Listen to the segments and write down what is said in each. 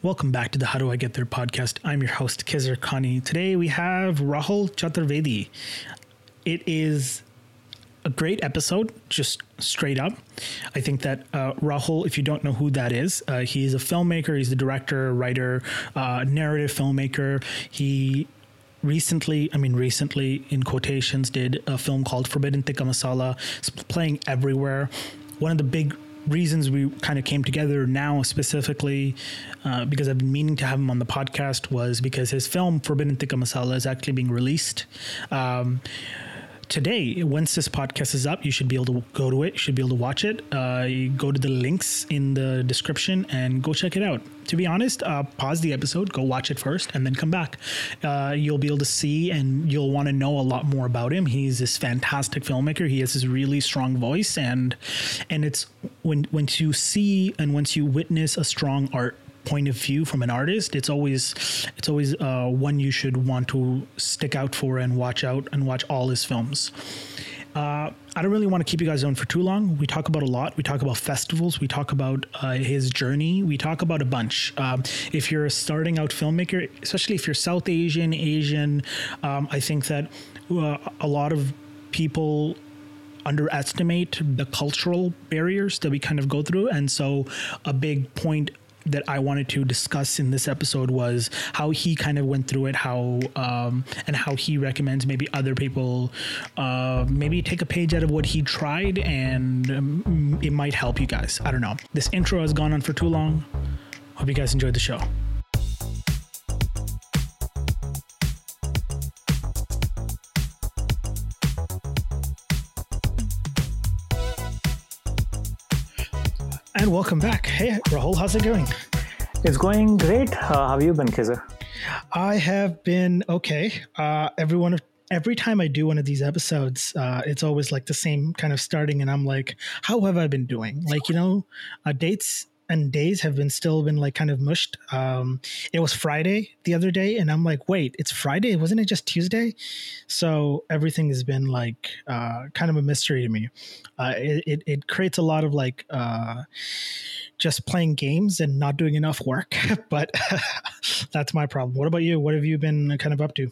Welcome back to the How Do I Get There podcast. I'm your host, Kizar Khani. Today we have Rahul Chaturvedi. It is a great episode, just straight up. I think that uh, Rahul, if you don't know who that is, uh, he's a filmmaker, he's a director, writer, uh, narrative filmmaker. He recently, I mean, recently in quotations, did a film called Forbidden Tikka Masala. Playing everywhere. One of the big reasons we kind of came together now specifically uh, because I've been meaning to have him on the podcast was because his film Forbidden Tikka Masala is actually being released. Um, today, once this podcast is up, you should be able to go to it. You should be able to watch it. Uh, go to the links in the description and go check it out. To be honest, uh, pause the episode, go watch it first, and then come back. Uh, you'll be able to see and you'll want to know a lot more about him. He's this fantastic filmmaker. He has this really strong voice, and and it's when once you see and once you witness a strong art point of view from an artist, it's always it's always uh, one you should want to stick out for and watch out and watch all his films. Uh, I don't really want to keep you guys on for too long. We talk about a lot. We talk about festivals. We talk about uh, his journey. We talk about a bunch. Um, if you're a starting out filmmaker, especially if you're South Asian, Asian, um, I think that uh, a lot of people underestimate the cultural barriers that we kind of go through. And so, a big point that I wanted to discuss in this episode was how he kind of went through it, how um, and how he recommends maybe other people uh, maybe take a page out of what he tried, and um, it might help you guys. I don't know. This intro has gone on for too long. Hope you guys enjoyed the show. Welcome back. Hey, Rahul, how's it going? It's going great. Uh, how have you been, Kizar? I have been okay. Uh, everyone, every time I do one of these episodes, uh, it's always like the same kind of starting, and I'm like, "How have I been doing?" Like you know, uh, dates and days have been still been like kind of mushed. Um, it was Friday the other day, and I'm like, wait, it's Friday, wasn't it just Tuesday? So everything has been like uh, kind of a mystery to me. Uh, it, it, it creates a lot of like uh, just playing games and not doing enough work, but that's my problem. What about you? What have you been kind of up to?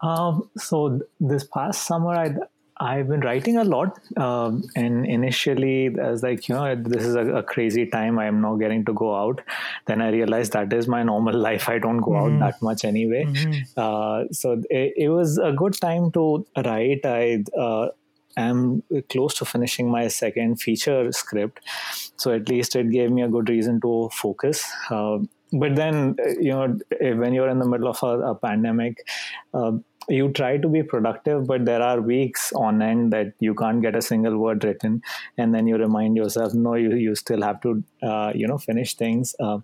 Um, so this past summer, I I've been writing a lot, um, and initially I was like, you know, this is a, a, crazy time. I am not getting to go out. Then I realized that is my normal life. I don't go mm-hmm. out that much anyway. Mm-hmm. Uh, so it, it, was a good time to write. I uh, am close to finishing my second feature script, so at least it gave me a good reason to focus. Uh, but then, you know, when you're in the middle of a, a pandemic uh, you try to be productive but there are weeks on end that you can't get a single word written and then you remind yourself no you, you still have to uh, you know finish things. Uh,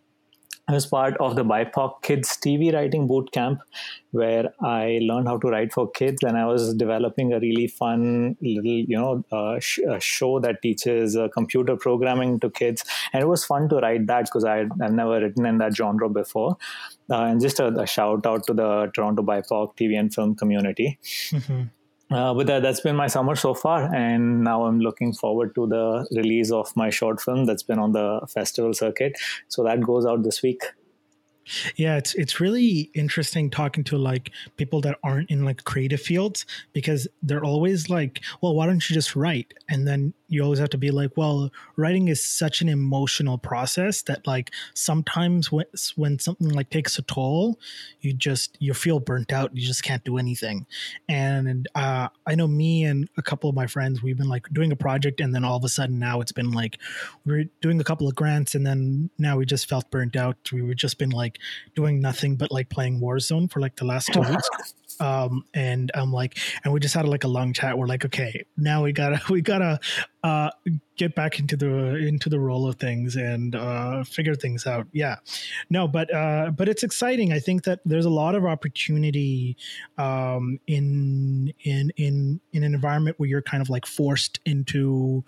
I was part of the BIPOC Kids TV Writing Boot Camp, where I learned how to write for kids, and I was developing a really fun little, you know, uh, sh- show that teaches uh, computer programming to kids, and it was fun to write that because I had never written in that genre before. Uh, and just a, a, shout out to the Toronto BIPOC TV and film community. Mm-hmm. Uh, but that, that's been my summer so far and now i'm looking forward to the release of my short film that's been on the festival circuit. So that goes out this week yeah, it's it's really interesting talking to like people that aren't in like creative fields because they're always like, well, why don't you just write? And then you always have to be like, well, writing is such an emotional process that like sometimes when when something like takes a toll, you just you feel burnt out. You just can't do anything. And uh, I know me and a couple of my friends, we've been like doing a project, and then all of a sudden now it's been like we're doing a couple of grants, and then now we just felt burnt out. We were just been like doing nothing but like playing Warzone for like the last two weeks. Um, and I'm like, and we just had like a long chat. We're like, okay, now we gotta, we gotta, uh, get back into the into the role of things and uh, figure things out. Yeah, no, but uh, but it's exciting. I think that there's a lot of opportunity um, in in in in an environment where you're kind of like forced into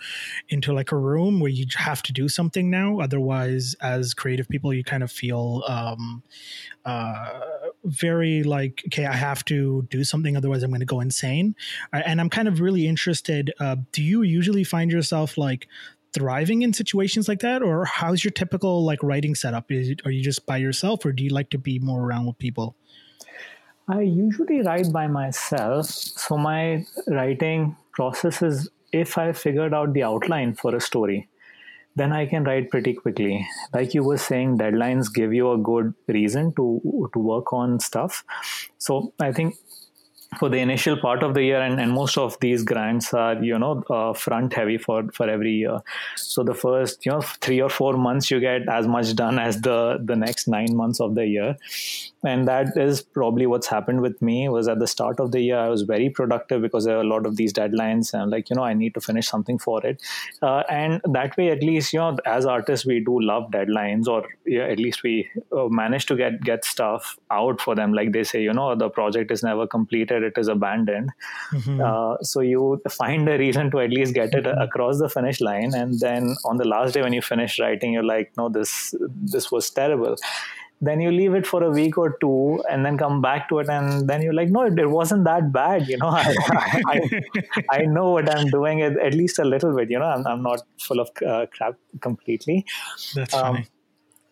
into like a room where you have to do something now. Otherwise, as creative people, you kind of feel um, uh, very like okay, I have to do something. Otherwise, I'm going to go insane. And I'm kind of really interested. Uh, do you usually find yourself like thriving in situations like that or how's your typical like writing setup is are you just by yourself or do you like to be more around with people i usually write by myself so my writing process is if i figured out the outline for a story then i can write pretty quickly. Like you were saying deadlines give you a good reason to to work on stuff. So i think for the initial part of the year and, and most of these grants are you know uh, front heavy for for every year. So the first you know three or four months you get as much done as the the next nine months of the year. And that is probably what's happened with me was at the start of the year i was very productive because there are a lot of these deadlines and like you know i need to finish something for it. Uh, and that way at least you know as artists we do love deadlines or yeah, at least we uh, manage to get get stuff out for them. Like they say you know the project is never completed it is abandoned mm-hmm. uh, so you find a reason to at least get it mm-hmm. across the finish line and then on the last day when you finish writing you're like no this this was terrible then you leave it for a week or two and then come back to it and then you're like no it, it wasn't that bad you know I, I, I, know what i'm doing at, at least a little bit you know i'm, I'm not full of uh, crap completely that's um, funny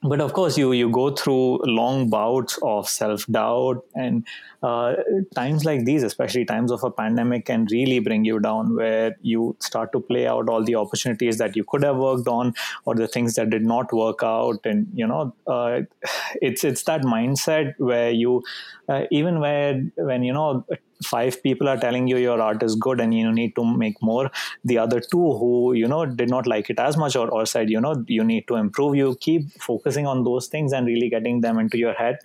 but of course you you go through long bouts of self doubt and uh, times like these especially times of a pandemic can really bring you down where you start to play out all the opportunities that you could have worked on or the things that did not work out. And you know uh, it's it's that mindset where you uh, even where when you know five people are telling you your art is good and you need to make more. The other two who you know did not like it as much or, or said you know you need to improve you keep focusing on those things and really getting them into your head.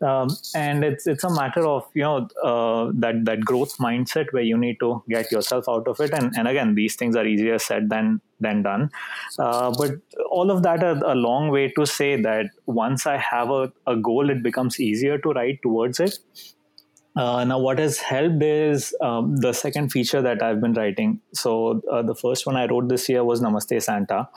Um, and it's it's a matter of you know uh, that that growth mindset where you need to get yourself out of it. And and again these things are easier said than than done. Uh, but all of that are a long way to say that once i have a, a goal it becomes easier to write towards it uh, now, what has helped is um, the second feature that I've been writing. So, uh, the first one I wrote this year was Namaste Santa. Uh,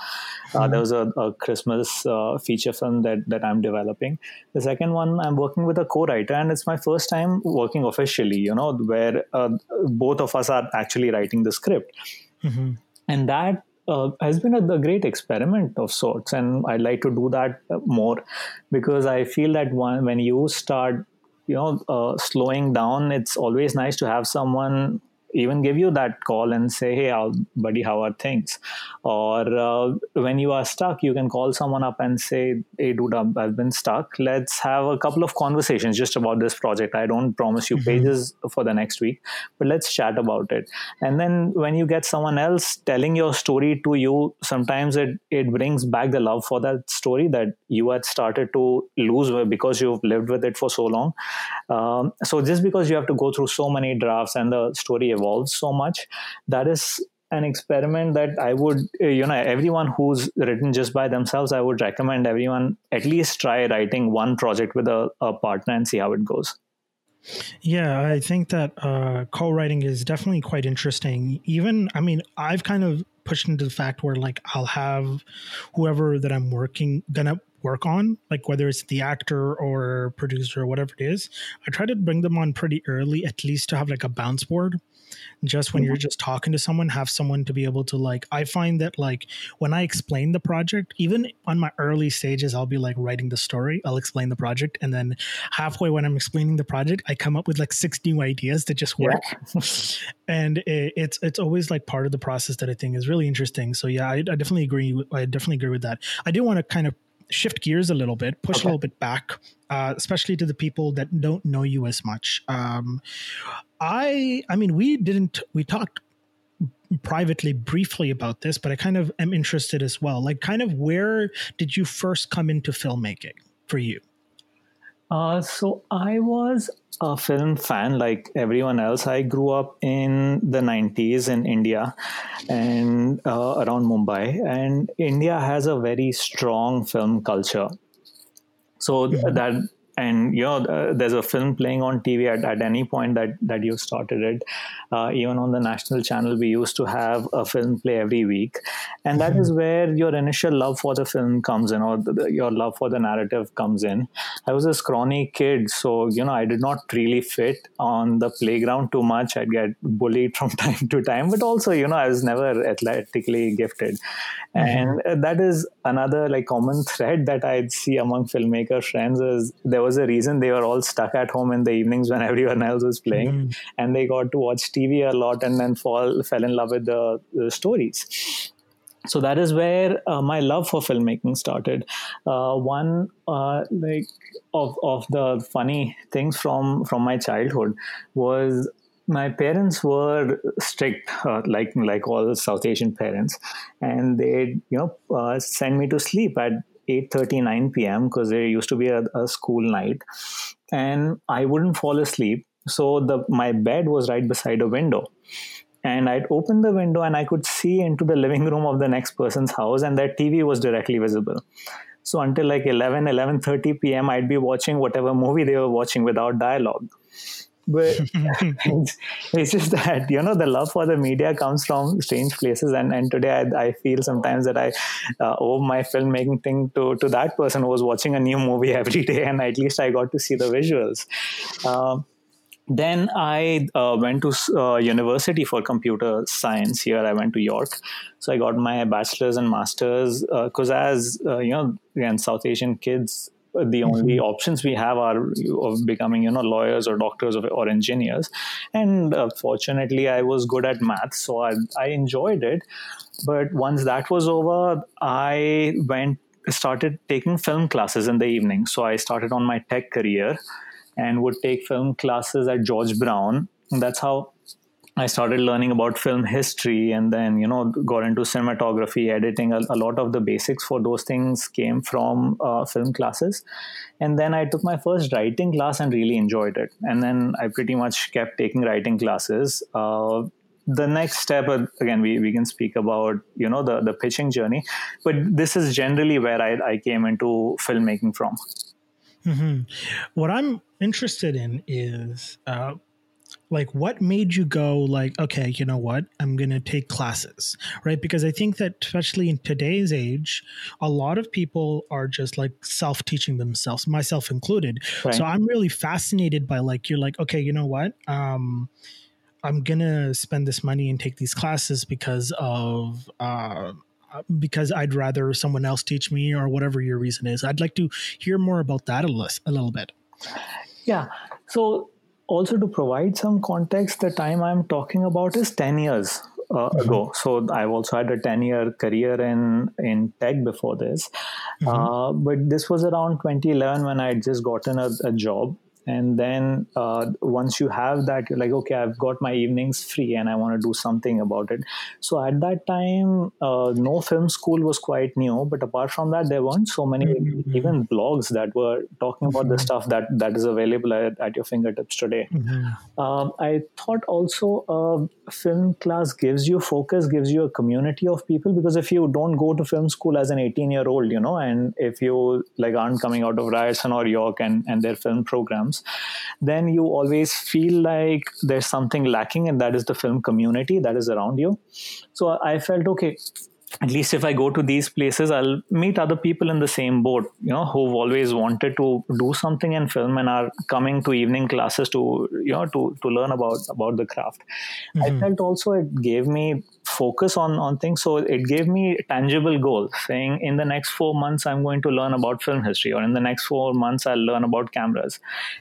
mm-hmm. There was a, a Christmas uh, feature film that, that I'm developing. The second one, I'm working with a co writer, and it's my first time working officially, you know, where uh, both of us are actually writing the script. Mm-hmm. And that uh, has been a, a, great experiment of sorts and i'd like to do that more because i feel that one, when you start you know uh, slowing down it's always nice to have someone even give you that call and say, "Hey, buddy, how are things?" Or uh, when you are stuck, you can call someone up and say, "Hey, dude, I've been stuck. Let's have a couple of conversations just about this project. I don't promise you mm-hmm. pages for the next week, but let's chat about it." And then when you get someone else telling your story to you, sometimes it it brings back the love for that story that you had started to lose because you've lived with it for so long. Um, so just because you have to go through so many drafts and the story evolves so much that is an experiment that I would, uh, you know, everyone who's written just by themselves, I would recommend everyone at least try writing one project with a, a partner and see how it goes. Yeah, I think that uh, co-writing is definitely quite interesting. Even, I mean, I've kind of pushed into the fact where like I'll have whoever that I'm working gonna work on, like whether it's the actor or producer or whatever it is, I try to bring them on pretty early, at least to have like a bounce board. Just when mm-hmm. you're just talking to someone, have someone to be able to like. I find that like when I explain the project, even on my early stages, I'll be like writing the story, I'll explain the project, and then halfway when I'm explaining the project, I come up with like six new ideas that just work. Yeah. and it, it's it's always like part of the process that I think is really interesting. So yeah, I, I definitely agree. I definitely agree with that. I do want to kind of shift gears a little bit, push okay. a little bit back, uh, especially to the people that don't know you as much. Um, I, I mean, we didn't. We talked privately briefly about this, but I kind of am interested as well. Like, kind of, where did you first come into filmmaking for you? Uh, so I was a film fan like everyone else. I grew up in the 90s in India and uh, around Mumbai, and India has a very strong film culture. So mm-hmm. that and you know uh, there's a film playing on tv at, at any point that that you started it. Uh, even on the national channel we used to have a film play every week. And that mm-hmm. is where your initial love for the film comes in or the, the, your love for the narrative comes in. I was a scrawny kid so you know i did not really fit on the playground too much. I'd get bullied from time to time but also you know i was never athletically gifted. Mm-hmm. and that is another like common thread that i'd see among filmmaker friends is there was a reason they were all stuck at home in the evenings when everyone else was playing. Mm-hmm. and they got to watch tv a lot and then fall fell in love with the, the stories. So that is where uh, my love for filmmaking started. Uh, one uh, like of, of the funny things from from my childhood was my parents were strict uh, like like all south asian parents. And they you know uh, send me to sleep at 8.39 p.m because there used to be a, a school night and i wouldn't fall asleep so the my bed was right beside a window and I'd open the window and I could see into the living room of the next person's house and their TV was directly visible. So until like 11, 11.30 p.m., I'd be watching whatever movie they were watching without dialogue. But it's, it's, just that, you know, the love for the media comes from strange places. And, and today I, I feel sometimes that I uh, owe my filmmaking thing to, to that person who was watching a new movie every day. And at least I got to see the visuals. Um, then I uh, went to uh, university for computer science. Here I went to York, so I got my bachelor's and master's. Because uh, as uh, you know, again, South Asian kids, the mm-hmm. only options we have are of becoming you know lawyers or doctors or engineers. And uh, fortunately, I was good at math, so I I enjoyed it. But once that was over, I went started taking film classes in the evening. So I started on my tech career and would take film classes at George Brown. And that's how I started learning about film history and then, you know, got into cinematography, editing. A, a lot of the basics for those things came from uh, film classes. And then I took my first writing class and really enjoyed it. And then I pretty much kept taking writing classes. Uh, the next step uh, again we, we can speak about you know the, the pitching journey but this is generally where I, I came into filmmaking from Mm-hmm. What I'm interested in is uh, like what made you go like okay you know what i'm going to take classes right because i think that especially in today's age a lot of people are just like self-teaching themselves myself included right. so i'm really fascinated by like you're like okay you know what um i'm going to spend this money and take these classes because of uh because I'd rather someone else teach me or whatever your reason is. I'd like to hear more about that a, little, a little bit. Yeah. So, also to provide some context, the time I'm talking about is 10 years uh, mm-hmm. ago. So I've also had a 10 year career in, in tech before this. Mm-hmm. Uh, but this was around 2011 when I had just gotten a, a job and then uh, once you have that you're like okay i've got my evenings free and i want to do something about it so at that time uh, no film school was quite new but apart from that there weren't so many mm-hmm. even blogs that were talking about mm-hmm. the stuff that that is available at, at your fingertips today mm-hmm. um, i thought also a film class gives you focus gives you a community of people because if you don't go to film school as an 18 year old you know and if you like aren't coming out of ryerson or york and and their film programs then you always feel like there's something lacking, and that is the film community that is around you. So I felt okay, at least if I go to these places, I'll meet other people in the same boat, you know, who've always wanted to do something in film and are coming to evening classes to, you know, to to learn about about the craft. Mm-hmm. I felt also it gave me focus on on things. So it gave me tangible goals saying in the next 4 months i'm going to learn about film history or in the next 4 months i'll learn about cameras.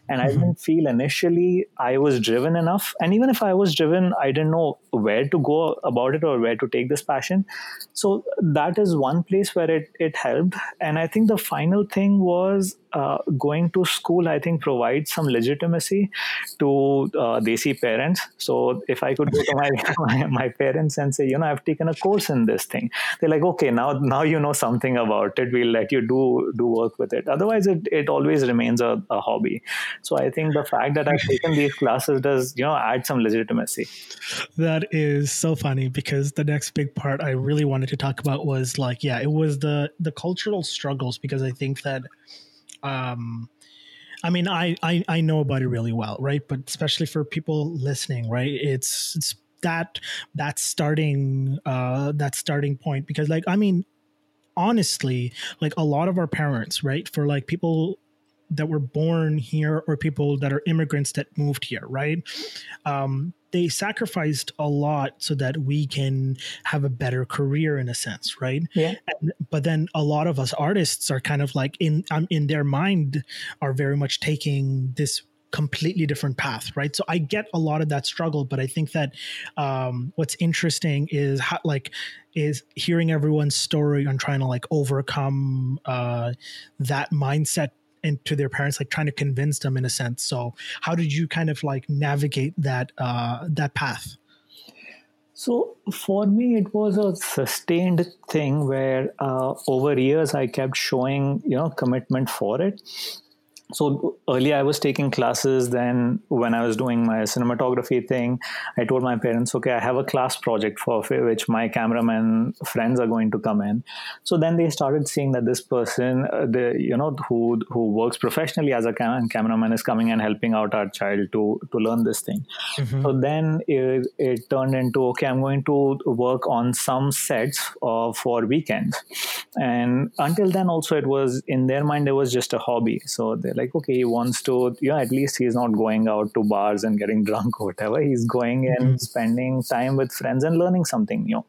And mm-hmm. i didn't feel initially i was driven enough. And even if i was driven i didn't know where to go about it or where to take this passion. So that is one place where it it helped. And i think the final thing was uh, going to school, I think, provides some legitimacy to uh, Desi parents. So if I could go to my, my, my parents and say, you know, I've taken a course in this thing, they're like, okay, now now you know something about it. We'll let you do do work with it. Otherwise, it it always remains a, a hobby. So I think the fact that I've taken these classes does you know add some legitimacy. That is so funny because the next big part I really wanted to talk about was like, yeah, it was the the cultural struggles because I think that um, I mean, I, I I know about it really well, right? But especially for people listening, right? It's it's that that starting uh that starting point because like I mean honestly, like a lot of our parents, right? For like people that were born here or people that are immigrants that moved here, right? Um, they sacrificed a lot so that we can have a better career in a sense, right? Yeah. And, but then a lot of us artists are kind of like in um, in their mind are very much taking this completely different path right so i get a lot of that struggle but i think that um, what's interesting is how, like is hearing everyone's story on trying to like overcome uh, that mindset into their parents like trying to convince them in a sense. So how did you kind of like navigate that uh that path? So for me it was a sustained thing where uh, over years i kept showing you know commitment for it so earlier i was taking classes then when i was doing my cinematography thing. I told my parents okay i have a class project for which my cameraman friends are going to come in. So then they started seeing that this person uh, the you know who who works professionally as a cam- cameraman is coming and helping out our child to to learn this thing. Mm-hmm. so then it, it, turned into okay i'm going to work on some sets uh, for weekends. And until then also it was in their mind it was just a hobby. So they like okay he wants to you know at least he's not going out to bars and getting drunk or whatever he's going and mm-hmm. spending time with friends and learning something new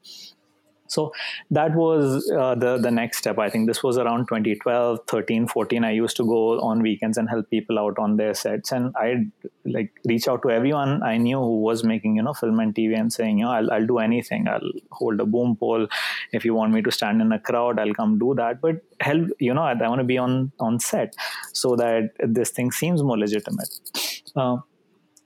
so that was uh, the the next step. I think this was around 2012 13 14 i used to go on weekends and help people out on their sets. And i'd like reach out to everyone i knew who was making you know film and tv and saying you know i'll, I'll do anything. I'll hold a boom pole if you want me to stand in a crowd i'll come do that. But help you know i, I want to be on on set so that this thing seems more legitimate. Uh,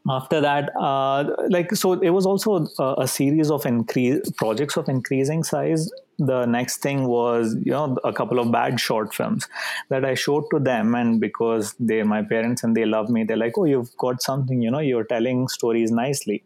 after that uh, like so it was also a, a, series of increase projects of increasing size. The next thing was you know a couple of bad short films that i showed to them. And because they're my parents and they love me they're like oh you've got something you know you're telling stories nicely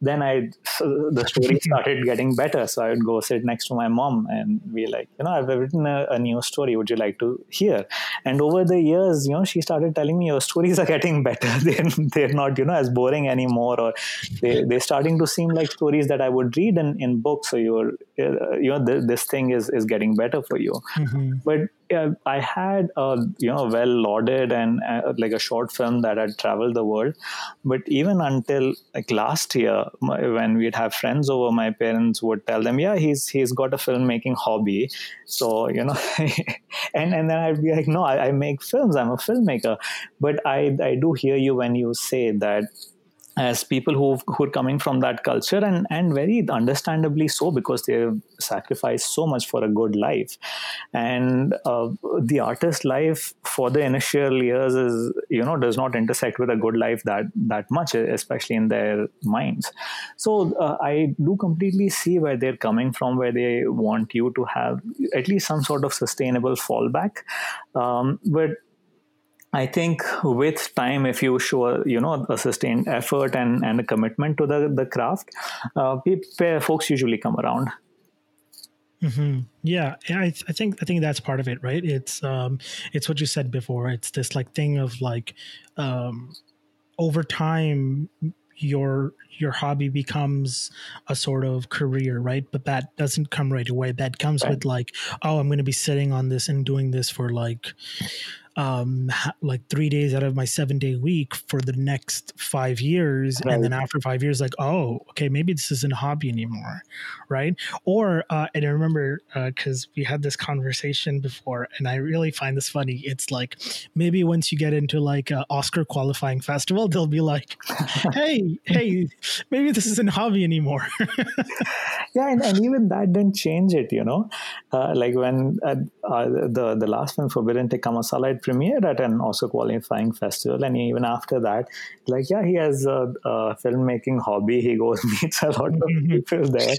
then I the story started getting better. So I would go sit next to my mom and be like, you know, I've written a, a, new story. Would you like to hear? And over the years, you know, she started telling me your stories are getting better. they're they're not you know as boring anymore, or they they're starting to seem like stories that I would read in in books. So you're uh, you know th- this thing is is getting better for you. Mm-hmm. But yeah, I had a you know well lauded and uh, like a short film that had traveled the world, but even until like last year, my, when we'd have friends over, my parents would tell them, "Yeah, he's he's got a filmmaking hobby," so you know, and and then I'd be like, "No, I, I make films. I'm a filmmaker," but I I do hear you when you say that as people who who are coming from that culture and and very understandably so because they've sacrificed so much for a good life. And uh, the artist life for the initial years is you know does not intersect with a good life that that much especially in their minds. So uh, i do completely see where they're coming from where they want you to have at least some sort of sustainable fallback. Um, but I think with time, if you show you know a sustained effort and, and a commitment to the the craft, uh, people, folks usually come around. Mm-hmm. Yeah, I, I think I think that's part of it, right? It's um, it's what you said before. It's this like thing of like, um, over time, your your hobby becomes a sort of career, right? But that doesn't come right away. That comes right. with like, oh, I'm going to be sitting on this and doing this for like um, like three days out of my seven day week for the next five years. Right. And then after five years, like, oh, okay, maybe this isn't a hobby anymore. Right. Or, uh, and I remember because uh, we had this conversation before, and I really find this funny. It's like maybe once you get into like a Oscar qualifying festival, they'll be like, hey, hey, maybe this isn't a hobby anymore. yeah. And, and, even that didn't change it, you know, uh, like when uh, uh, the, the last one, Forbidden Tikka Masala, premiered at an Oscar qualifying festival, and even after that, like yeah, he has a, a filmmaking hobby. He goes meets a lot of mm-hmm. people there,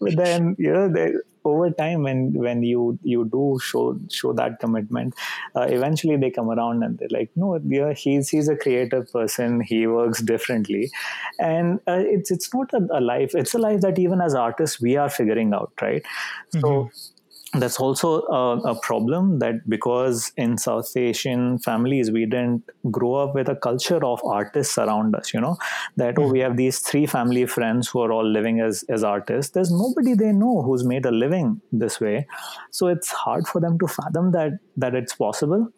but then you know they, over time when when you you do show show that commitment uh, eventually they come around and they're like no yeah he's he's a creative person he works differently and uh, it's it's not a, a, life it's a life that even as artists we are figuring out right mm-hmm. That's also a, a, problem that because in South Asian families we didn't grow up with a culture of artists around us, you know, that oh we hmm. have these three family friends who are all living as as artists. There's nobody they know who's made a living this way, so it's hard for them to fathom that that it's possible.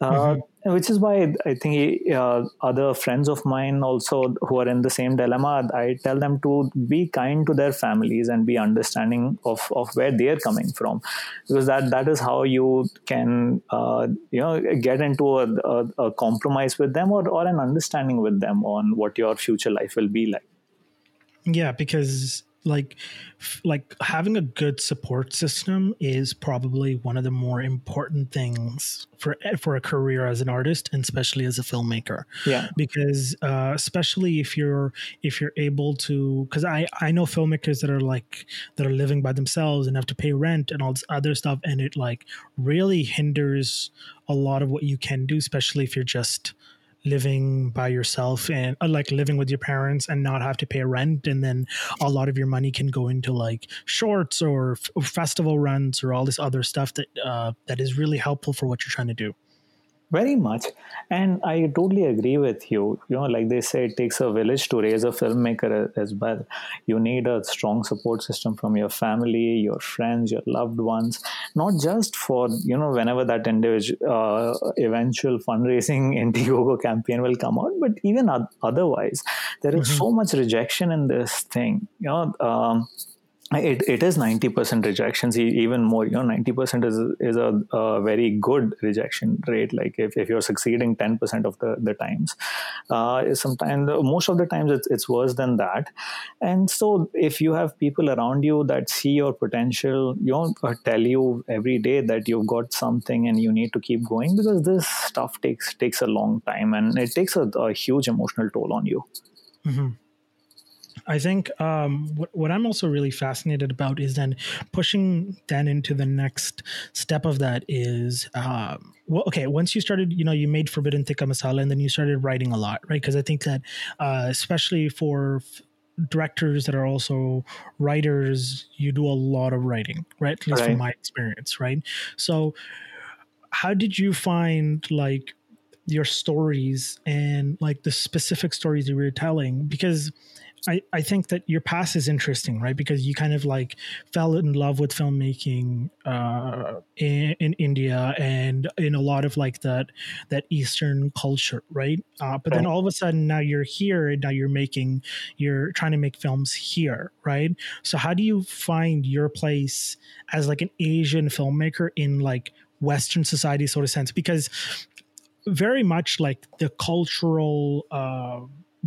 Uh, mm-hmm. which is why I think uh, other friends of mine also who are in the same dilemma, I tell them to be kind to their families and be understanding of, of where they're coming from, because that that is how you can uh, you know get into a, a, a compromise with them or, or an understanding with them on what your future life will be like. Yeah, because like like having a good support system is probably one of the more important things for for a career as an artist and especially as a filmmaker. Yeah. Because uh, especially if you're if you're able to because i i know filmmakers that are like that are living by themselves and have to pay rent and all this other stuff and it like really hinders a lot of what you can do especially if you're just living by yourself and uh, like living with your parents and not have to pay rent and then a lot of your money can go into like shorts or f- festival runs or all this other stuff that uh, that is really helpful for what you're trying to do very much. And I totally agree with you. You know, like they say, it takes a village to raise a filmmaker as well. You need a strong support system from your family, your friends, your loved ones, not just for, you know, whenever that individual, uh, eventual fundraising Indiegogo campaign will come out, but even otherwise. There is mm-hmm. so much rejection in this thing. You know, um, it, it is 90% rejections even more you know 90% is is a, a, very good rejection rate like if, if you're succeeding 10% of the, the times. Uh, sometimes most of the times it's, it's worse than that. And so if you have people around you that see your potential you know uh, tell you every day that you've got something and you need to keep going because this stuff takes takes a long time and it takes a, a huge emotional toll on you. Mm-hmm. I think um, what, what I'm also really fascinated about is then pushing then into the next step of that is um, well, okay. Once you started, you know, you made Forbidden Tikka Masala, and then you started writing a lot, right? Because I think that uh, especially for f- directors that are also writers, you do a lot of writing, right? At least right. from my experience, right? So, how did you find like your stories and like the specific stories you were telling? Because I, I think that your past is interesting, right? Because you kind of like fell in love with filmmaking uh, in, in India and in a lot of like that that Eastern culture, right? Uh, but then all of a sudden now you're here and now you're making you're trying to make films here, right? So how do you find your place as like an Asian filmmaker in like Western society, sort of sense? Because very much like the cultural uh,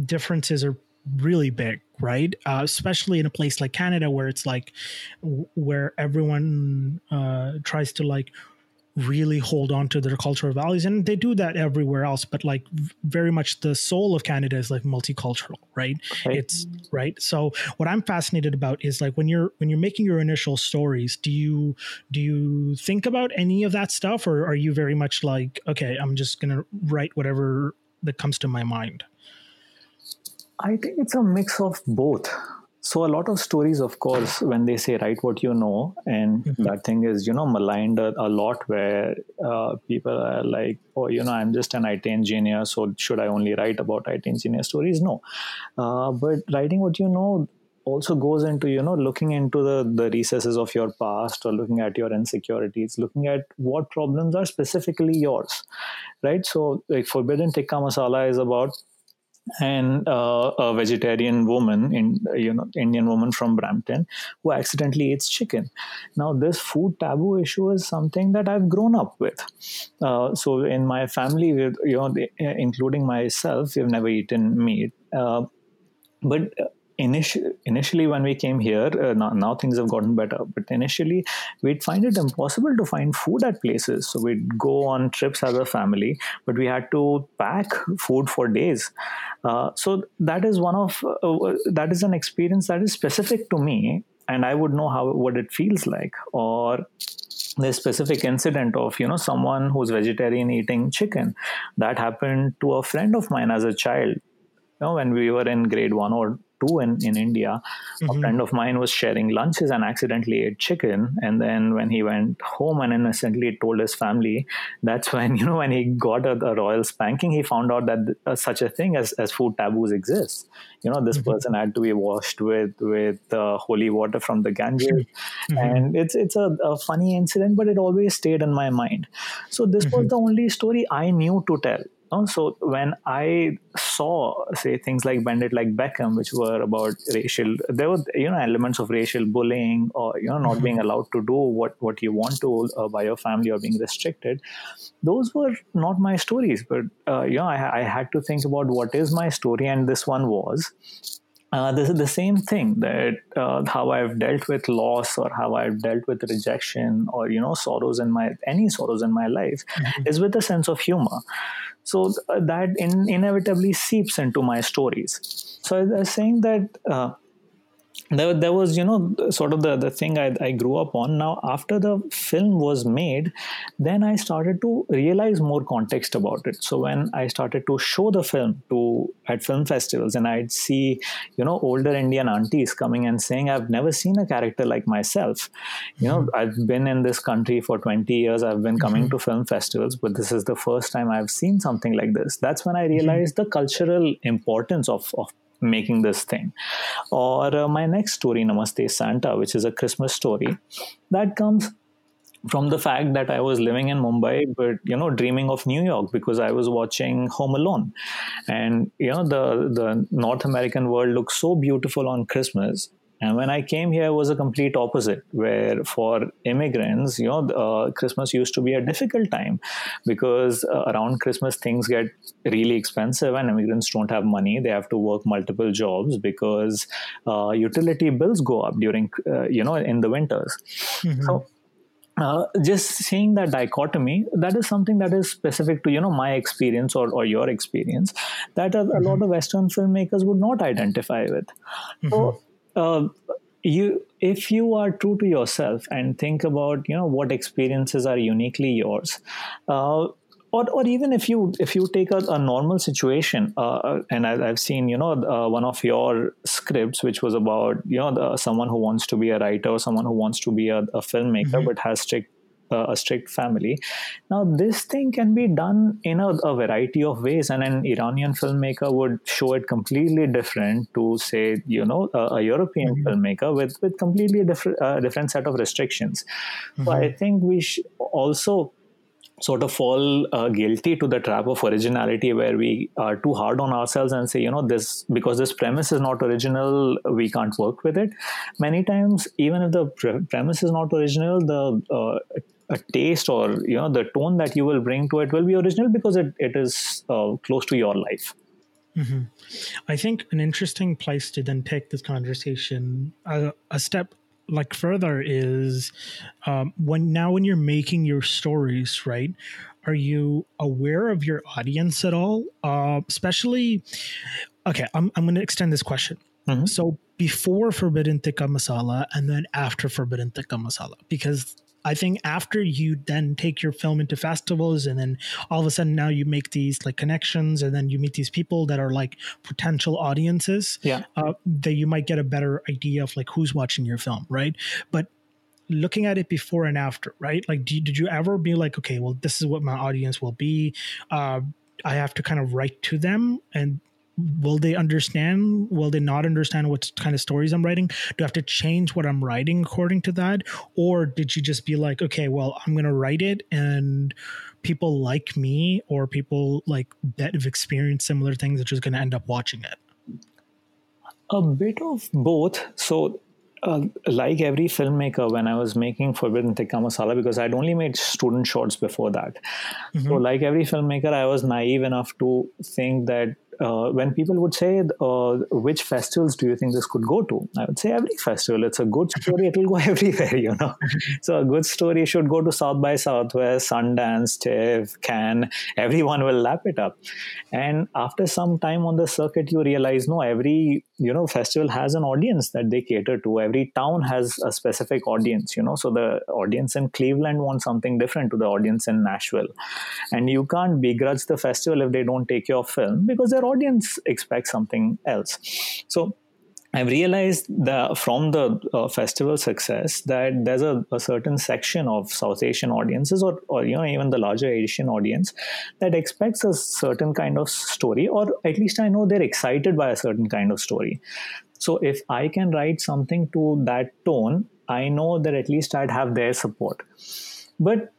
differences are really big right? Uh, especially in a place like canada where it's like where everyone uh, tries to like really hold on to their cultural values. And they do that everywhere else but like very much the soul of canada is like multicultural right? Okay. it's right? So what i'm fascinated about is like when you're when you're making your initial stories do you do you think about any of that stuff or are you very much like okay i'm just gonna write whatever that comes to my mind I think it's a mix of both. So a lot of stories, of course, when they say write what you know, and mm-hmm. that thing is, you know, maligned a, a lot where uh, people are like, oh, you know, I'm just an IT engineer, so should I only write about IT engineer stories? No. Uh, but writing what you know also goes into, you know, looking into the, the recesses of your past or looking at your insecurities, looking at what problems are specifically yours, right? So like Forbidden Tikka Masala is about and uh, a vegetarian woman in you know indian woman from brampton who accidentally eats chicken. Now this food taboo issue is something that i've grown up with. Uh, so in my family with you know including myself we've never eaten meat. Uh, but initially, initially when we came here, uh, now, now, things have gotten better. But initially, we'd find it impossible to find food at places. So we'd go on trips as a family, but we had to pack food for days. Uh, so that is one of uh, that is an experience that is specific to me, and I would know how what it feels like, or the specific incident of you know someone who's vegetarian eating chicken that happened to a friend of mine as a child you know when we were in grade 1 or two in, in India. Mm-hmm. A friend of mine was sharing lunches and accidentally ate chicken. And then when he went home and innocently told his family, that's when, you know, when he got a, a royal spanking, he found out that uh, such a thing as, as food taboos exists. You know, this mm-hmm. person had to be washed with with uh, holy water from the Ganges. Mm-hmm. And it's, it's a, a, funny incident, but it always stayed in my mind. So this was mm-hmm. the only story I knew to tell so when I saw, say, things like Bend It Like Beckham, which were about racial, there were you know elements of racial bullying or you know not mm-hmm. being allowed to do what what you want to uh, by your family or being restricted. Those were not my stories, but uh, you know I, I had to think about what is my story, and this one was uh, this is the same thing that uh, how I've dealt with loss or how I've dealt with rejection or you know sorrows in my any sorrows in my life mm-hmm. is with a sense of humor. So th- uh, that in, inevitably seeps into my stories. So I was saying that uh, there, there was you know sort of the, the thing I, I grew up on now after the film was made then i started to realize more context about it so when i started to show the film to at film festivals and i'd see you know older indian aunties coming and saying i've never seen a character like myself you know mm-hmm. i've been in this country for 20 years i've been coming mm-hmm. to film festivals but this is the first time i've seen something like this that's when i mm-hmm. realized mm-hmm. the cultural importance of, of making this thing. Or uh, my next story, Namaste Santa, which is a Christmas story, that comes from the fact that I was living in Mumbai, but you know, dreaming of New York because I was watching Home Alone, and you know, the the North American world looks so beautiful on Christmas, and when I came here, it was a complete opposite, where for immigrants, you know, uh, Christmas used to be a difficult time because uh, around Christmas things get really expensive and immigrants don't have money. They have to work multiple jobs because uh, utility bills go up during, uh, you know, in the winters. Mm-hmm. So uh, just seeing that dichotomy that is something that is specific to you know my experience or, or your experience that a, mm-hmm. a lot of western filmmakers would not identify with mm-hmm. so uh, you if you are true to yourself and think about you know what experiences are uniquely yours uh, or, or even if you if you take a, a normal situation uh, and I, have seen you know uh, one of your scripts which was about you know the, someone who wants to be a writer or someone who wants to be a, a filmmaker mm-hmm. but has strict uh, a strict family. Now, this thing can be done in a, a, variety of ways, and an Iranian filmmaker would show it completely different to, say, you know, a, a European mm-hmm. filmmaker with with completely different uh, different set of restrictions. Mm-hmm. So I think we sh- also sort of fall uh, guilty to the trap of originality where we are too hard on ourselves and say you know this because this premise is not original we can't work with it many times even if the pre- premise is not original the uh, a taste or you know the tone that you will bring to it will be original because it, it is uh, close to your life mm-hmm. i think an interesting place to then take this conversation uh, a step like further is um, when now when you're making your stories right are you aware of your audience at all uh, especially okay i'm, I'm going to extend this question mm-hmm. so before forbidden tikka masala and then after forbidden tikka masala because I think after you then take your film into festivals and then all of a sudden now you make these like connections and then you meet these people that are like potential audiences. Yeah. Uh, that you might get a better idea of like who's watching your film, right? But looking at it before and after, right? Like, you, did you ever be like, okay, well, this is what my audience will be. Uh, I have to kind of write to them and will they understand will they not understand what kind of stories i'm writing do i have to change what i'm writing according to that or did you just be like okay well i'm going to write it and people like me or people like that have experienced similar things are just going to end up watching it a bit of both so uh, like every filmmaker, when I was making Forbidden Tikka Masala, because I'd only made student shorts before that. Mm-hmm. So, like every filmmaker, I was naive enough to think that uh, when people would say, uh, which festivals do you think this could go to? I would say every festival. It's a good story. It will go everywhere, you know. so a good story should go to South by Southwest, Sundance, TIFF, Cannes. Everyone will lap it up. And after some time on the circuit, you realize, no, every, you know, festival has an audience that they cater to. Every town has a specific audience, you know. So the audience in Cleveland wants something different to the audience in Nashville. And you can't begrudge the festival if they don't take your film because they're audience expects something else. So I've realized that from the uh, festival success that there's a, a, certain section of South Asian audiences, or, or you know even the larger Asian audience, that expects a certain kind of story, or at least I know they're excited by a certain kind of story. So if I can write something to that tone, I know that at least I'd have their support. But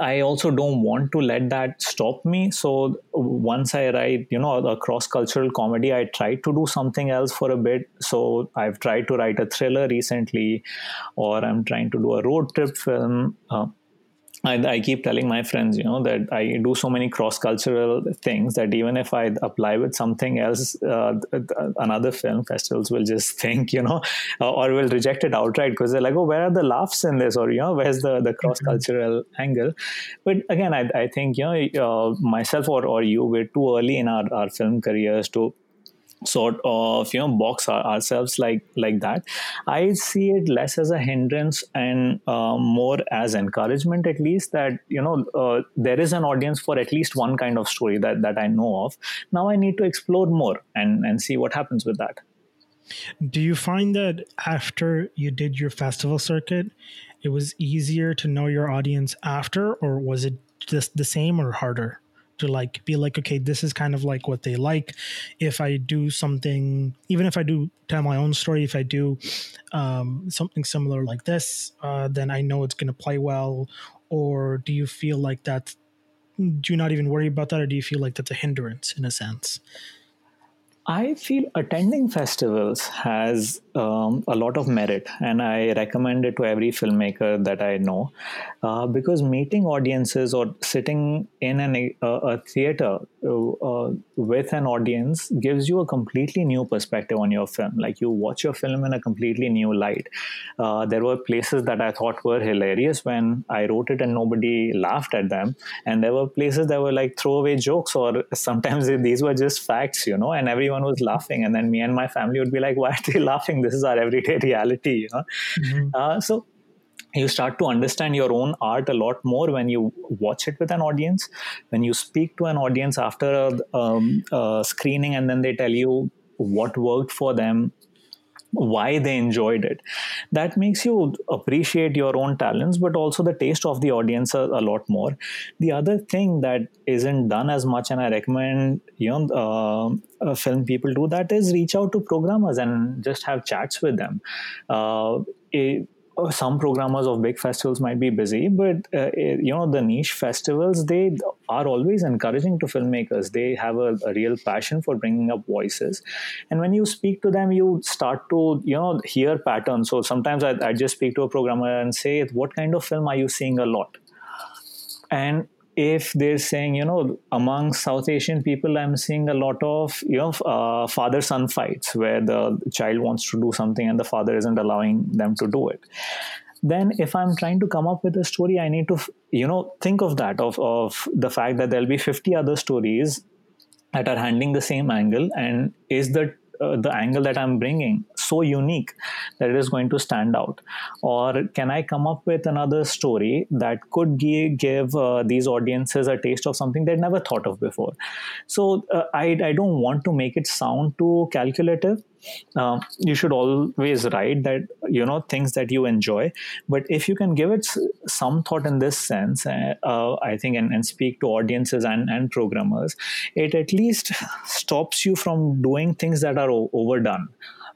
I also don't want to let that stop me. So once I write, you know, a cross cultural comedy, I try to do something else for a bit. So I've tried to write a thriller recently, or I'm trying to do a road trip film. Uh, I, I, keep telling my friends, you know, that I do so many cross cultural things that even if I apply with something else, uh, another film festivals will just think, you know, or will reject it outright because they're like, oh, where are the laughs in this? Or, you know, where's the, the cross cultural mm-hmm. angle? But again, I, I think, you know, uh, myself or, or you, we're too early in our, our film careers to sort of you know box our, ourselves like like that. I see it less as a hindrance and uh, more as encouragement at least that you know uh, there is an audience for at least one kind of story that that i know of. Now i need to explore more and and see what happens with that. Do you find that after you did your festival circuit it was easier to know your audience after or was it just the same or harder to like be like okay this is kind of like what they like. If i do something even if i do tell my own story if i do um, something similar like this uh, then i know it's going to play well. Or do you feel like that do you not even worry about that or do you feel like that's a hindrance in a sense? I feel attending festivals has um, a lot of merit, and I recommend it to every filmmaker that I know uh, because meeting audiences or sitting in an, uh, a theater uh, with an audience gives you a completely new perspective on your film. Like you watch your film in a completely new light. Uh, there were places that I thought were hilarious when I wrote it and nobody laughed at them, and there were places that were like throwaway jokes, or sometimes these were just facts, you know, and everyone was laughing and then me and my family would be like why are they laughing this is our everyday reality you know mm-hmm. uh, so you start to understand your own art a lot more when you watch it with an audience when you speak to an audience after a, um, a screening and then they tell you what worked for them why they enjoyed it. That makes you appreciate your own talents but also the taste of the audience a, a lot more. The other thing that isn't done as much and i recommend you know uh, uh, film people do that is reach out to programmers and just have chats with them. Uh, some programmers of big festivals might be busy, but uh, eh, you know the niche festivals they are always encouraging to filmmakers. They have a, a, real passion for bringing up voices, and when you speak to them, you start to you know hear patterns. So sometimes I, I just speak to a programmer and say, "What kind of film are you seeing a lot?" And if they're saying, you know, among South Asian people, I'm seeing a lot of, you know, uh, father son fights where the child wants to do something and the father isn't allowing them to do it. Then, if I'm trying to come up with a story, I need to, you know, think of that, of, of the fact that there'll be 50 other stories that are handling the same angle. And is the uh, the angle that I'm bringing so unique that it is going to stand out? Or can I come up with another story that could give, give uh, these audiences a taste of something they'd never thought of before? So uh, I, I don't want to make it sound too calculative uh, you should always write that you know things that you enjoy but if you can give it some thought in this sense uh, uh, i think and, and, speak to audiences and, and programmers it at least stops you from doing things that are o- overdone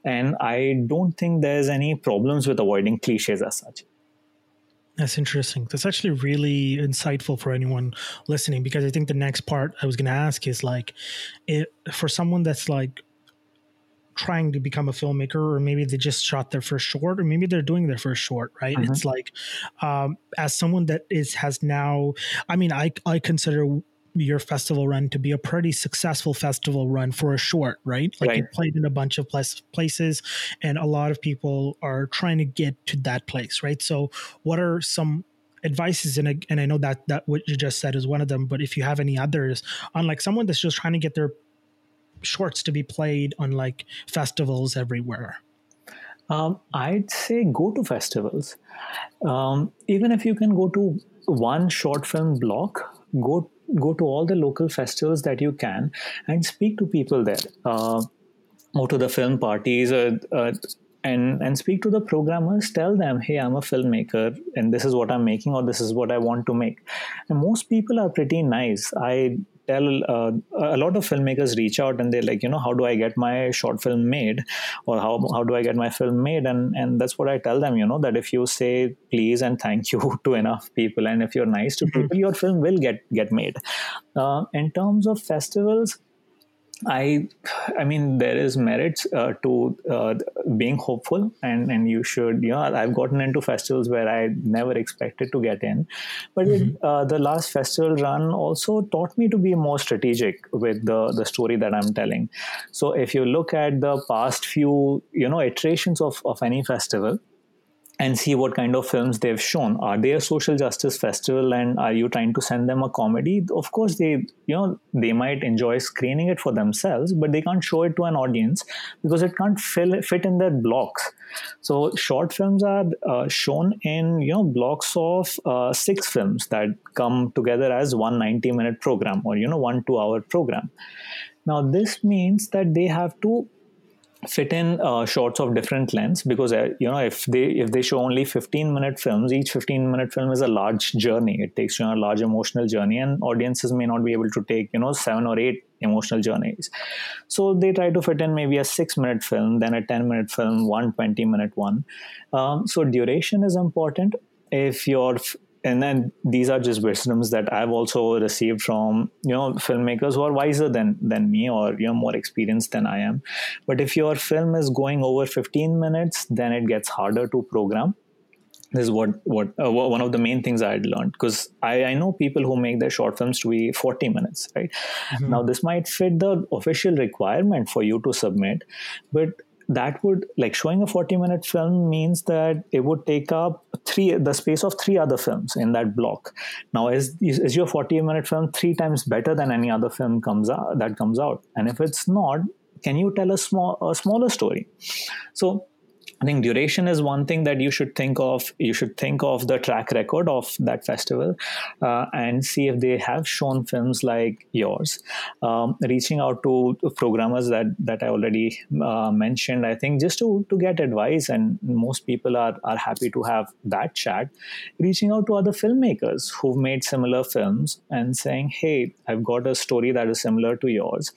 and i don't think there's any problems with avoiding cliches as such that's interesting. That's actually really insightful for anyone listening because I think the next part I was going to ask is like, it, for someone that's like trying to become a filmmaker or maybe they just shot their first short or maybe they're doing their first short right mm-hmm. it's like um, as someone that is has now i mean i i consider your festival run to be a pretty successful festival run for a short, right? Like right. it played in a bunch of places, and a lot of people are trying to get to that place, right? So, what are some advices? And I, and I know that that what you just said is one of them, but if you have any others on like someone that's just trying to get their shorts to be played on like festivals everywhere? Um, I'd say go to festivals. Um, even if you can go to one short film block, go go to all the local festivals that you can and speak to people there. Uh, go to the film parties uh, uh, and and speak to the programmers. Tell them hey i'm a filmmaker and this is what i'm making or this is what i want to make. And most people are pretty nice. I tell uh, a lot of filmmakers reach out and they're like you know how do i get my short film made? Or how, how do i get my film made? And and that's what i tell them you know that if you say please and thank you to enough people and if you're nice to mm-hmm. people your film will get get made. Uh, in terms of festivals I, I mean, there is merit uh, to uh, being hopeful, and and you should, you know, I've gotten into festivals where I never expected to get in, but mm-hmm. it, uh, the last festival run also taught me to be more strategic with the the story that I'm telling. So if you look at the past few, you know, iterations of of any festival, and see what kind of films they've shown. Are they a social justice festival and are you trying to send them a comedy? Of course they you know they might enjoy screening it for themselves but they can't show it to an audience because it can't fill, fit in their blocks. So short films are uh, shown in you know blocks of uh, six films that come together as one 90 minute program or you know one two hour program. Now this means that they have to fit in uh, shorts of different lengths because uh, you know if they if they show only 15 minute films each 15 minute film is a large journey. It takes you on a large emotional journey and audiences may not be able to take you know seven or eight emotional journeys. So they try to fit in maybe a 6 minute film then a 10 minute film one 20 minute one. Um, so duration is important. If your and then these are just wisdoms that I've also received from you know filmmakers who are wiser than than me or you know more experienced than I am. But if your film is going over 15 minutes, then it gets harder to program. This is what what uh, one of the main things I had learned because I, I know people who make their short films to be 40 minutes. Right mm-hmm. now, this might fit the official requirement for you to submit, but that would like showing a 40 minute film means that it would take up three the space of three other films in that block. Now is is your 40 minute film three times better than any other film comes out that comes out? And if it's not can you tell a small a smaller story? So I think duration is one thing that you should think of. You should think of the track record of that festival uh, and see if they have shown films like yours. Um, reaching out to programmers that that I already uh, mentioned, I think just to to get advice, and most people are are happy to have that chat. Reaching out to other filmmakers who've made similar films and saying, "Hey, I've got a story that is similar to yours.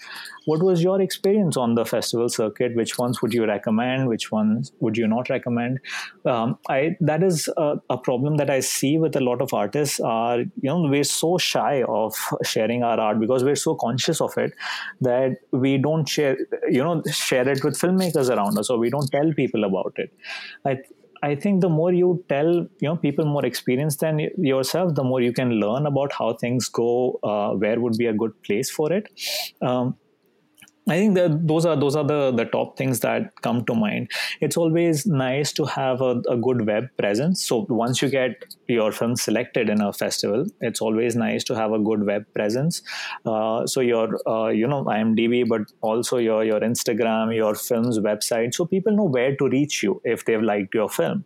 What was your experience on the festival circuit? Which ones would you recommend? Which ones would you not recommend? Um, I that is a, a, problem that I see with a lot of artists. Are you know we're so shy of sharing our art because we're so conscious of it that we don't share you know share it with filmmakers around us or we don't tell people about it. I I think the more you tell, you know, people more experienced than yourself, the more you can learn about how things go, uh, where would be a good place for it. Um, I think that those are those are the the top things that come to mind. It's always nice to have a, a good web presence. So once you get your film selected in a festival, it's always nice to have a good web presence. Uh, so your uh, you know IMDb, but also your your Instagram, your film's website, so people know where to reach you if they've liked your film.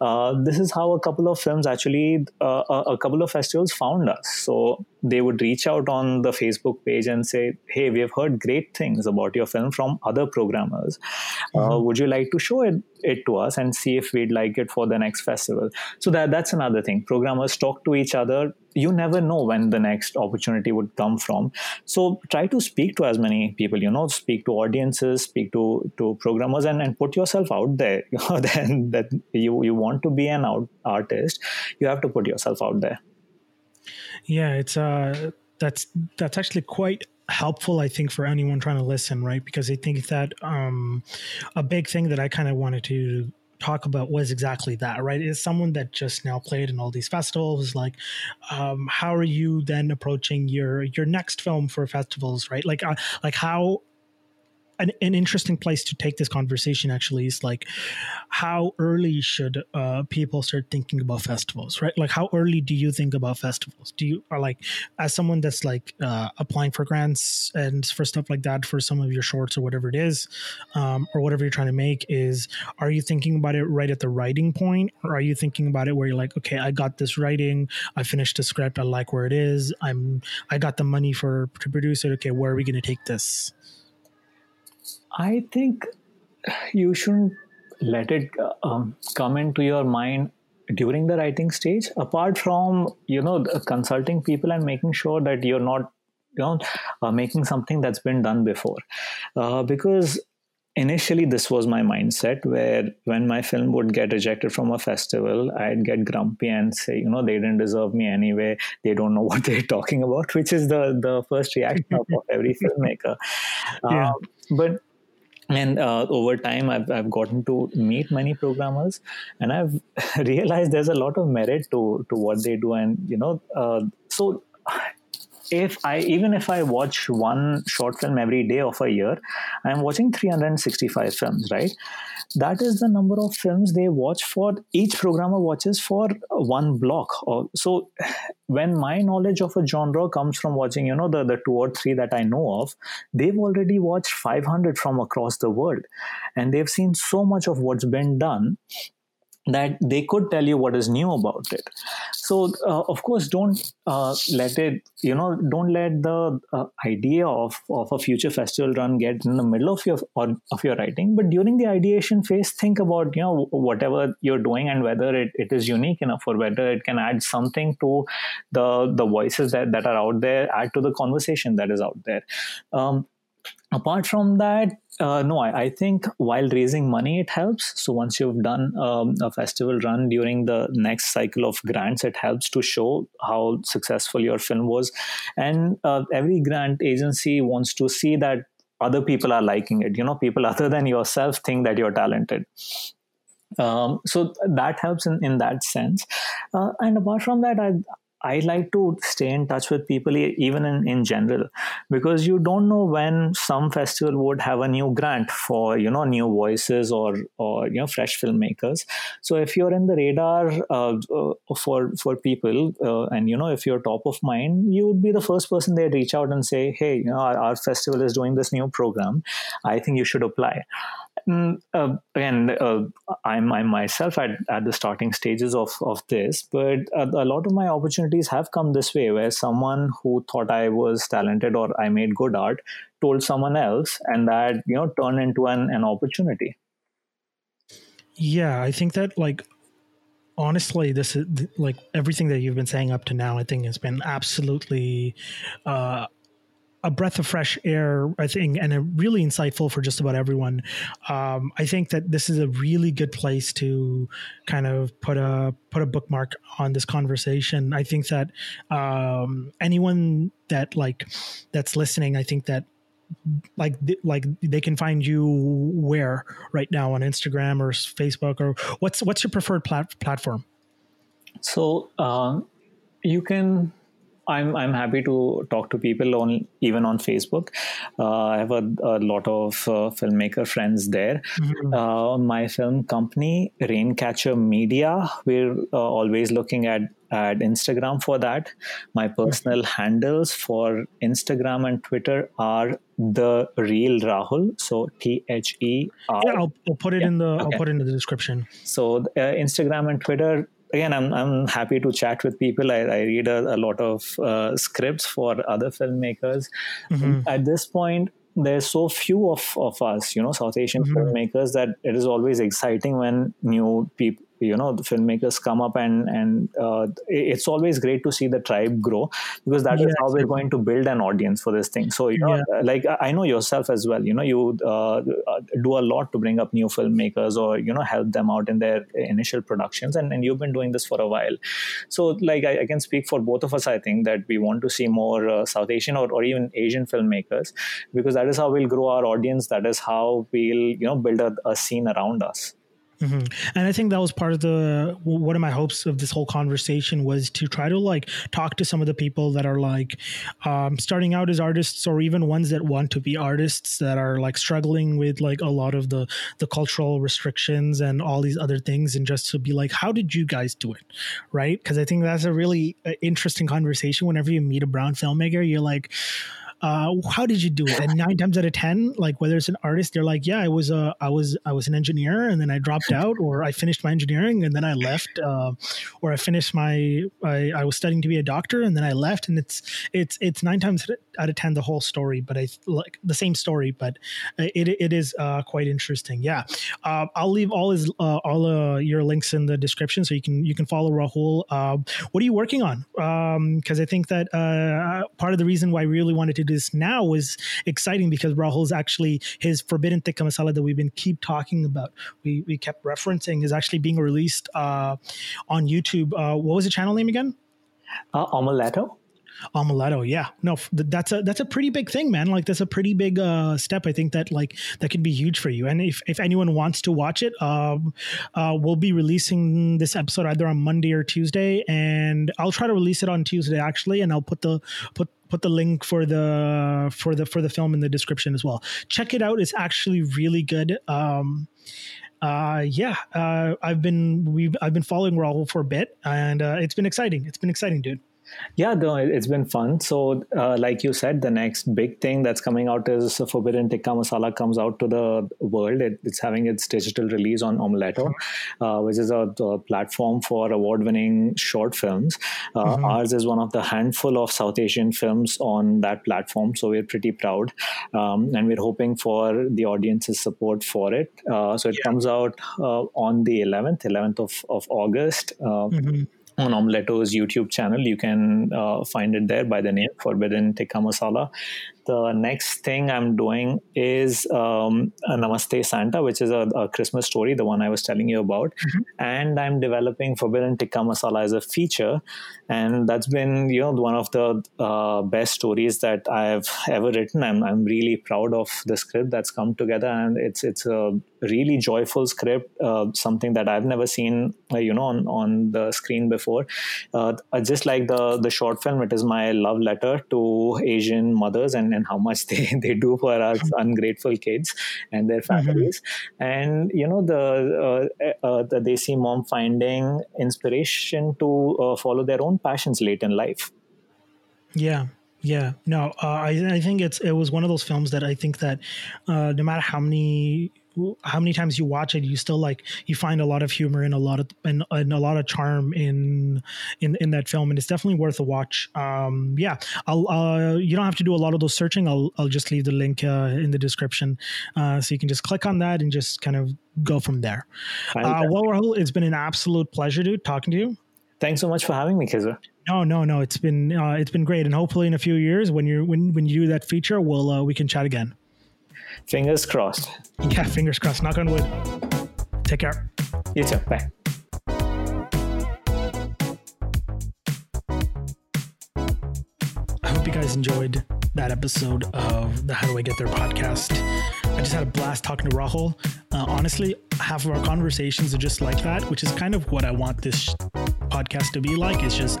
Uh, this is how a couple of films actually uh, a, a couple of festivals found us. So they would reach out on the Facebook page and say, "Hey, we have heard great things about your film from other programmers. Uh, mm-hmm. Uh, would you like to show it, it to us and see if we'd like it for the next festival?" So that that's another thing. Programmers talk to each other. You never know when the next opportunity would come from. So try to speak to as many people. You know, speak to audiences, speak to to programmers, and, and put yourself out there. then that you you want to be an out, artist, you have to put yourself out there. Yeah, it's uh that's that's actually quite helpful i think for anyone trying to listen right? Because i think that um a big thing that i kind of wanted to talk about was exactly that right? Is someone that just now played in all these festivals like um how are you then approaching your your next film for festivals right? Like uh, like how an, an interesting place to take this conversation actually is like how early should uh, people start thinking about festivals right? Like how early do you think about festivals? Do you are like as someone that's like uh, applying for grants and for stuff like that for some of your shorts or whatever it is um, or whatever you're trying to make is are you thinking about it right at the writing point? Or are you thinking about it where you're like okay i got this writing i finished the script i like where it is i'm i got the money for to produce it okay where are we going to take this I think you shouldn't let it uh, um, come into your mind during the writing stage. Apart from you know consulting people and making sure that you're not you know uh, making something that's been done before. Uh, because initially this was my mindset where when my film would get rejected from a festival i'd get grumpy and say you know they didn't deserve me anyway. They don't know what they're talking about which is the the first reaction of, every filmmaker. Yeah. Um, but and uh, over time I've, I've gotten to meet many programmers and i've realized there's a lot of merit to to what they do and you know uh, so if I even if I watch one short film every day of a year, I'm watching 365 films, right? That is the number of films they watch for each programmer watches for one block. Uh, so when my knowledge of a genre comes from watching, you know, the, the two or three that I know of, they've already watched 500 from across the world. And they've seen so much of what's been done that they could tell you what is new about it. So uh, of course don't uh, let it you know don't let the uh, idea of, of a future festival run get in the middle of your of your writing. But during the ideation phase think about you know whatever you're doing and whether it, it is unique enough or whether it can add something to the the voices that, that are out there add to the conversation that is out there. Um, apart from that uh, no I, I, think while raising money it helps. So once you've done um, a festival run during the next cycle of grants it helps to show how successful your film was. And uh, every grant agency wants to see that other people are liking it. You know people other than yourself think that you're talented. Um, so that helps in, in that sense. Uh, and apart from that I, I like to stay in touch with people even in, in general because you don't know when some festival would have a new grant for you know new voices or or you know fresh filmmakers. So if you're in the radar uh, uh, for for people uh, and you know if you're top of mind, you would be the first person they'd reach out and say, hey, you know our, our festival is doing this new program. I think you should apply. Uh, again, uh, I'm, I'm myself at, at the starting stages of, of this, but a, a lot of my opportunities have come this way where someone who thought I was talented or I made good art told someone else, and that, you know, turned into an, an opportunity. Yeah, I think that, like, honestly this is like everything that you've been saying up to now i think has been absolutely uh a breath of fresh air, I think, and really insightful for just about everyone. Um, I think that this is a really good place to kind of put a put a bookmark on this conversation. I think that um, anyone that like that's listening, I think that like like they can find you where right now on Instagram or Facebook or what's what's your preferred plat- platform? So uh, you can I'm I'm happy to talk to people on even on Facebook. Uh, I have a, a lot of uh, filmmaker friends there. Mm-hmm. Uh, my film company, Raincatcher Media, we're uh, always looking at at Instagram for that. My personal mm-hmm. handles for Instagram and Twitter are the real Rahul. So T H E R. Yeah, I'll, I'll, put it yeah. in the okay. I'll put it in the description. So uh, Instagram and Twitter again, I'm I'm happy to chat with people. I, I read a, a, lot of uh, scripts for other filmmakers. Mm-hmm. At this point, there's so few of, of us, you know, South Asian mm-hmm. filmmakers that it is always exciting when new people you know the filmmakers come up and and uh, it's always great to see the tribe grow because that yeah, is how we're going to build an audience for this thing. So you know yeah. like i know yourself as well. You know you uh, do a lot to bring up new filmmakers or you know help them out in their initial productions and, and you've been doing this for a while. So like I, I can speak for both of us i think that we want to see more uh, south asian or, or even asian filmmakers because that is how we'll grow our audience. That is how we'll you know build a, a scene around us Mm-hmm. And I think that was part of the one of my hopes of this whole conversation was to try to like talk to some of the people that are like um, starting out as artists or even ones that want to be artists that are like struggling with like a lot of the the cultural restrictions and all these other things and just to be like how did you guys do it right because I think that's a really uh, interesting conversation whenever you meet a brown filmmaker you're like uh, how did you do it? And nine times out of ten, like whether it's an artist, they're like, yeah, I was a, I was, I was an engineer, and then I dropped out, or I finished my engineering and then I left, uh, or I finished my, I, I was studying to be a doctor and then I left, and it's, it's, it's nine times out of ten the whole story, but I like the same story, but it, it is uh, quite interesting. Yeah, uh, I'll leave all his, uh, all uh, your links in the description so you can, you can follow Rahul. Uh, what are you working on? Because um, I think that uh, part of the reason why I really wanted to do this now is exciting because Rahul's actually his Forbidden Tikka Masala that we've been keep talking about. We we kept referencing is actually being released uh, on YouTube. Uh, what was the channel name again? Uh. Omeleto, yeah, no, that's a that's a pretty big thing, man. Like that's a pretty big uh, step. I think that like that can be huge for you. And if, if anyone wants to watch it, um, uh, we'll be releasing this episode either on Monday or Tuesday, and I'll try to release it on Tuesday actually, and I'll put the put put the link for the for the for the film in the description as well. Check it out; it's actually really good. Um, uh, yeah, uh, I've been we've I've been following Rahul for a bit, and uh, it's been exciting. It's been exciting, dude. Yeah, no, it's been fun. So, uh, like you said, the next big thing that's coming out is Forbidden Tikka Masala comes out to the world. It, it's having its digital release on Omeleto, uh, which is a, a, platform for award-winning short films. Uh, mm-hmm. Ours is one of the handful of South Asian films on that platform, so we're pretty proud, um, and we're hoping for the audience's support for it. Uh, so it yeah. comes out uh, on the 11th, 11th of of August. Uh, mm-hmm on Omeleto's YouTube channel. You can uh, find it there by the name Forbidden Tikka Masala the next thing I'm doing is um, Namaste Santa, which is a, a, Christmas story, the one I was telling you about. Mm-hmm. And I'm developing Forbidden Tikka Masala as a feature. And that's been, you know, one of the uh, best stories that I've ever written. I'm, I'm really proud of the script that's come together. And it's, it's a really joyful script, uh, something that I've never seen, uh, you know, on, on the screen before. Uh, just like the, the short film, it is my love letter to Asian mothers and and how much they, they do for us ungrateful kids and their mm-hmm. families mm-hmm. and you know the uh, uh, the desi mom finding inspiration to uh, follow their own passions late in life yeah yeah no uh, I, I think it's it was one of those films that i think that uh, no matter how many how many times you watch it, you still like you find a lot of humor and a lot of and, and a lot of charm in in in that film, and it's definitely worth a watch. Um, yeah, I'll uh, you don't have to do a lot of those searching. I'll I'll just leave the link uh, in the description, uh, so you can just click on that and just kind of go from there. Uh, well, Rahul, it's been an absolute pleasure, dude, talking to you. Thanks so much for having me, Kizar. No, no, no. It's been uh, it's been great, and hopefully in a few years, when you're when when you do that feature, we'll uh, we can chat again. Fingers crossed. Yeah, fingers crossed. Knock on wood. Take care. You too. Bye. I hope you guys enjoyed that episode of the How Do I Get There podcast. I just had a blast talking to Rahul. Uh, honestly, half of our conversations are just like that, which is kind of what I want this podcast to be like. It's just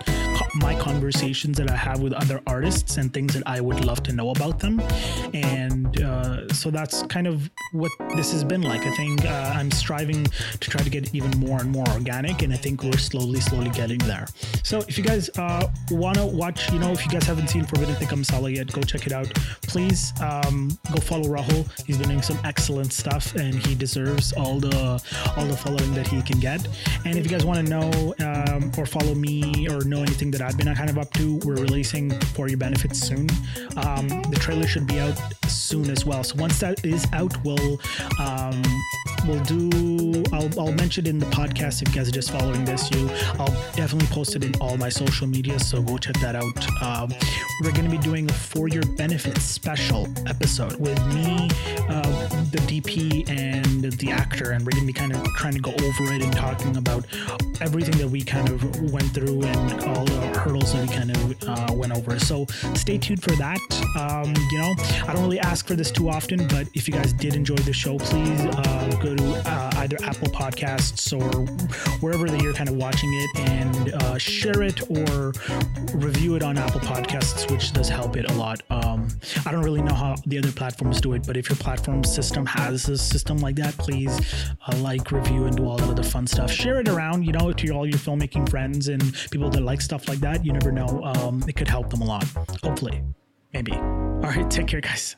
my conversations that I have with other artists and things that I would love to know about them. And uh, so that's kind of what this has been like. I think uh, I'm striving to try to get even more and more organic, and I think we're slowly, slowly getting there. So if you guys uh, want to watch, you know, if you guys haven't seen Forbidden Tikka Masala yet, go check it out. Please um, go follow Rahul. He's been doing some excellent stuff, and he deserves all the all the following that he can get. And if you guys want to know um, or follow me or know anything that I've been kind of up to. We're releasing For Your Benefits soon. Um, the trailer should be out soon as well. So once that is out, we'll um, we'll do. I'll, I'll mention in the podcast if you guys are just following this. You, I'll definitely post it in all my social media. So go check that out. Um, we're going to be doing a For Your Benefits special episode with me, uh, the DP, and the actor, and we're going to be kind of trying to go over it and talking about everything that we kind of went through and all hurdles that we kind of uh, went over. So stay tuned for that. Um, you know, I don't really ask for this too often, but if you guys did enjoy the show, please uh, go to uh, either Apple Podcasts or wherever that you're kind of watching it and uh, share it or review it on Apple Podcasts, which does help it a lot. Um, I don't really know how the other platforms do it, but if your platform system has a system like that, please uh, like, review, and do all the other fun stuff. Share it around, you know, to all your filmmaking friends and people that like stuff like that. You never know. Um, it could help them a lot. Hopefully. Maybe. All right, take care, guys.